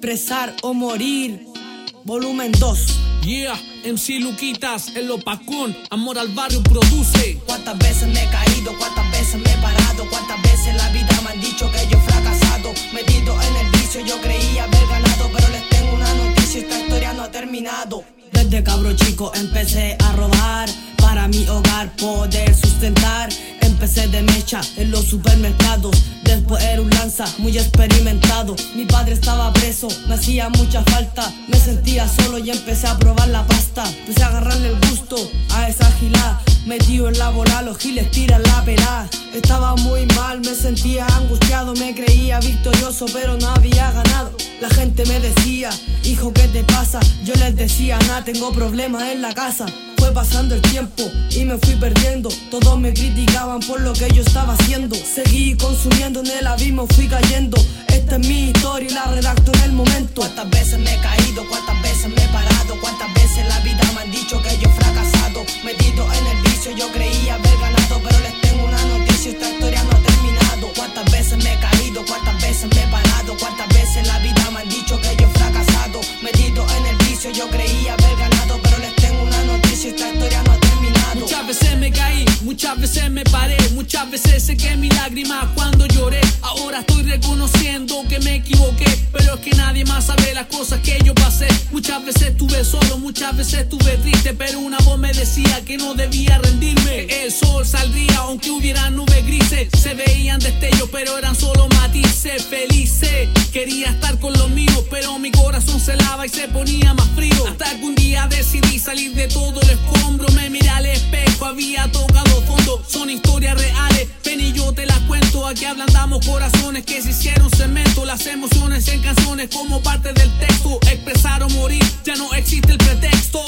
expresar o morir. Volumen 2. Yeah, MC Luquitas, el opacón, amor al barrio produce. ¿Cuántas veces me he caído? ¿Cuántas veces me he parado? ¿Cuántas veces la vida me han dicho que yo he fracasado? Metido en el vicio, yo creía haber ganado, pero les tengo una noticia, esta historia no ha terminado. Desde cabro chico empecé a robar para mi hogar poder sustentar. Empecé de mecha en los supermercados, después era un lanza muy experimentado. Mi padre estaba preso, me hacía mucha falta. Me sentía solo y empecé a probar la pasta. Empecé a agarrarle el gusto a esa gilada. Metido en la bola, los giles tiran la pelada. Estaba muy mal, me sentía angustiado, me creía victorioso, pero no había ganado. La gente me decía, hijo, ¿qué te pasa? Yo les decía, nada, tengo problemas en la casa. Fue pasando el tiempo y me fui perdiendo. Todos me criticaban por lo que yo estaba haciendo. Seguí consumiendo en el abismo, fui cayendo. Muchas veces me paré, muchas veces sequé mi lágrima cuando lloré. Ahora estoy reconociendo que me equivoqué, pero es que nadie más sabe las cosas que yo pasé. Muchas veces estuve solo, muchas veces estuve triste, pero una voz me decía que no debía rendirme. El sol saldría aunque hubiera nubes grises, se veían destellos, pero eran solo matices. Felices, quería estar con los míos, pero mi corazón se lava y se ponía más frío. Hasta que un día decidí salir de todo el escombro, me miré Son historias reales, ven y yo te las cuento. Aquí ablandamos corazones que se hicieron cemento. Las emociones en canciones como parte del texto. Expresar o morir, ya no existe el pretexto. ¿Cuántas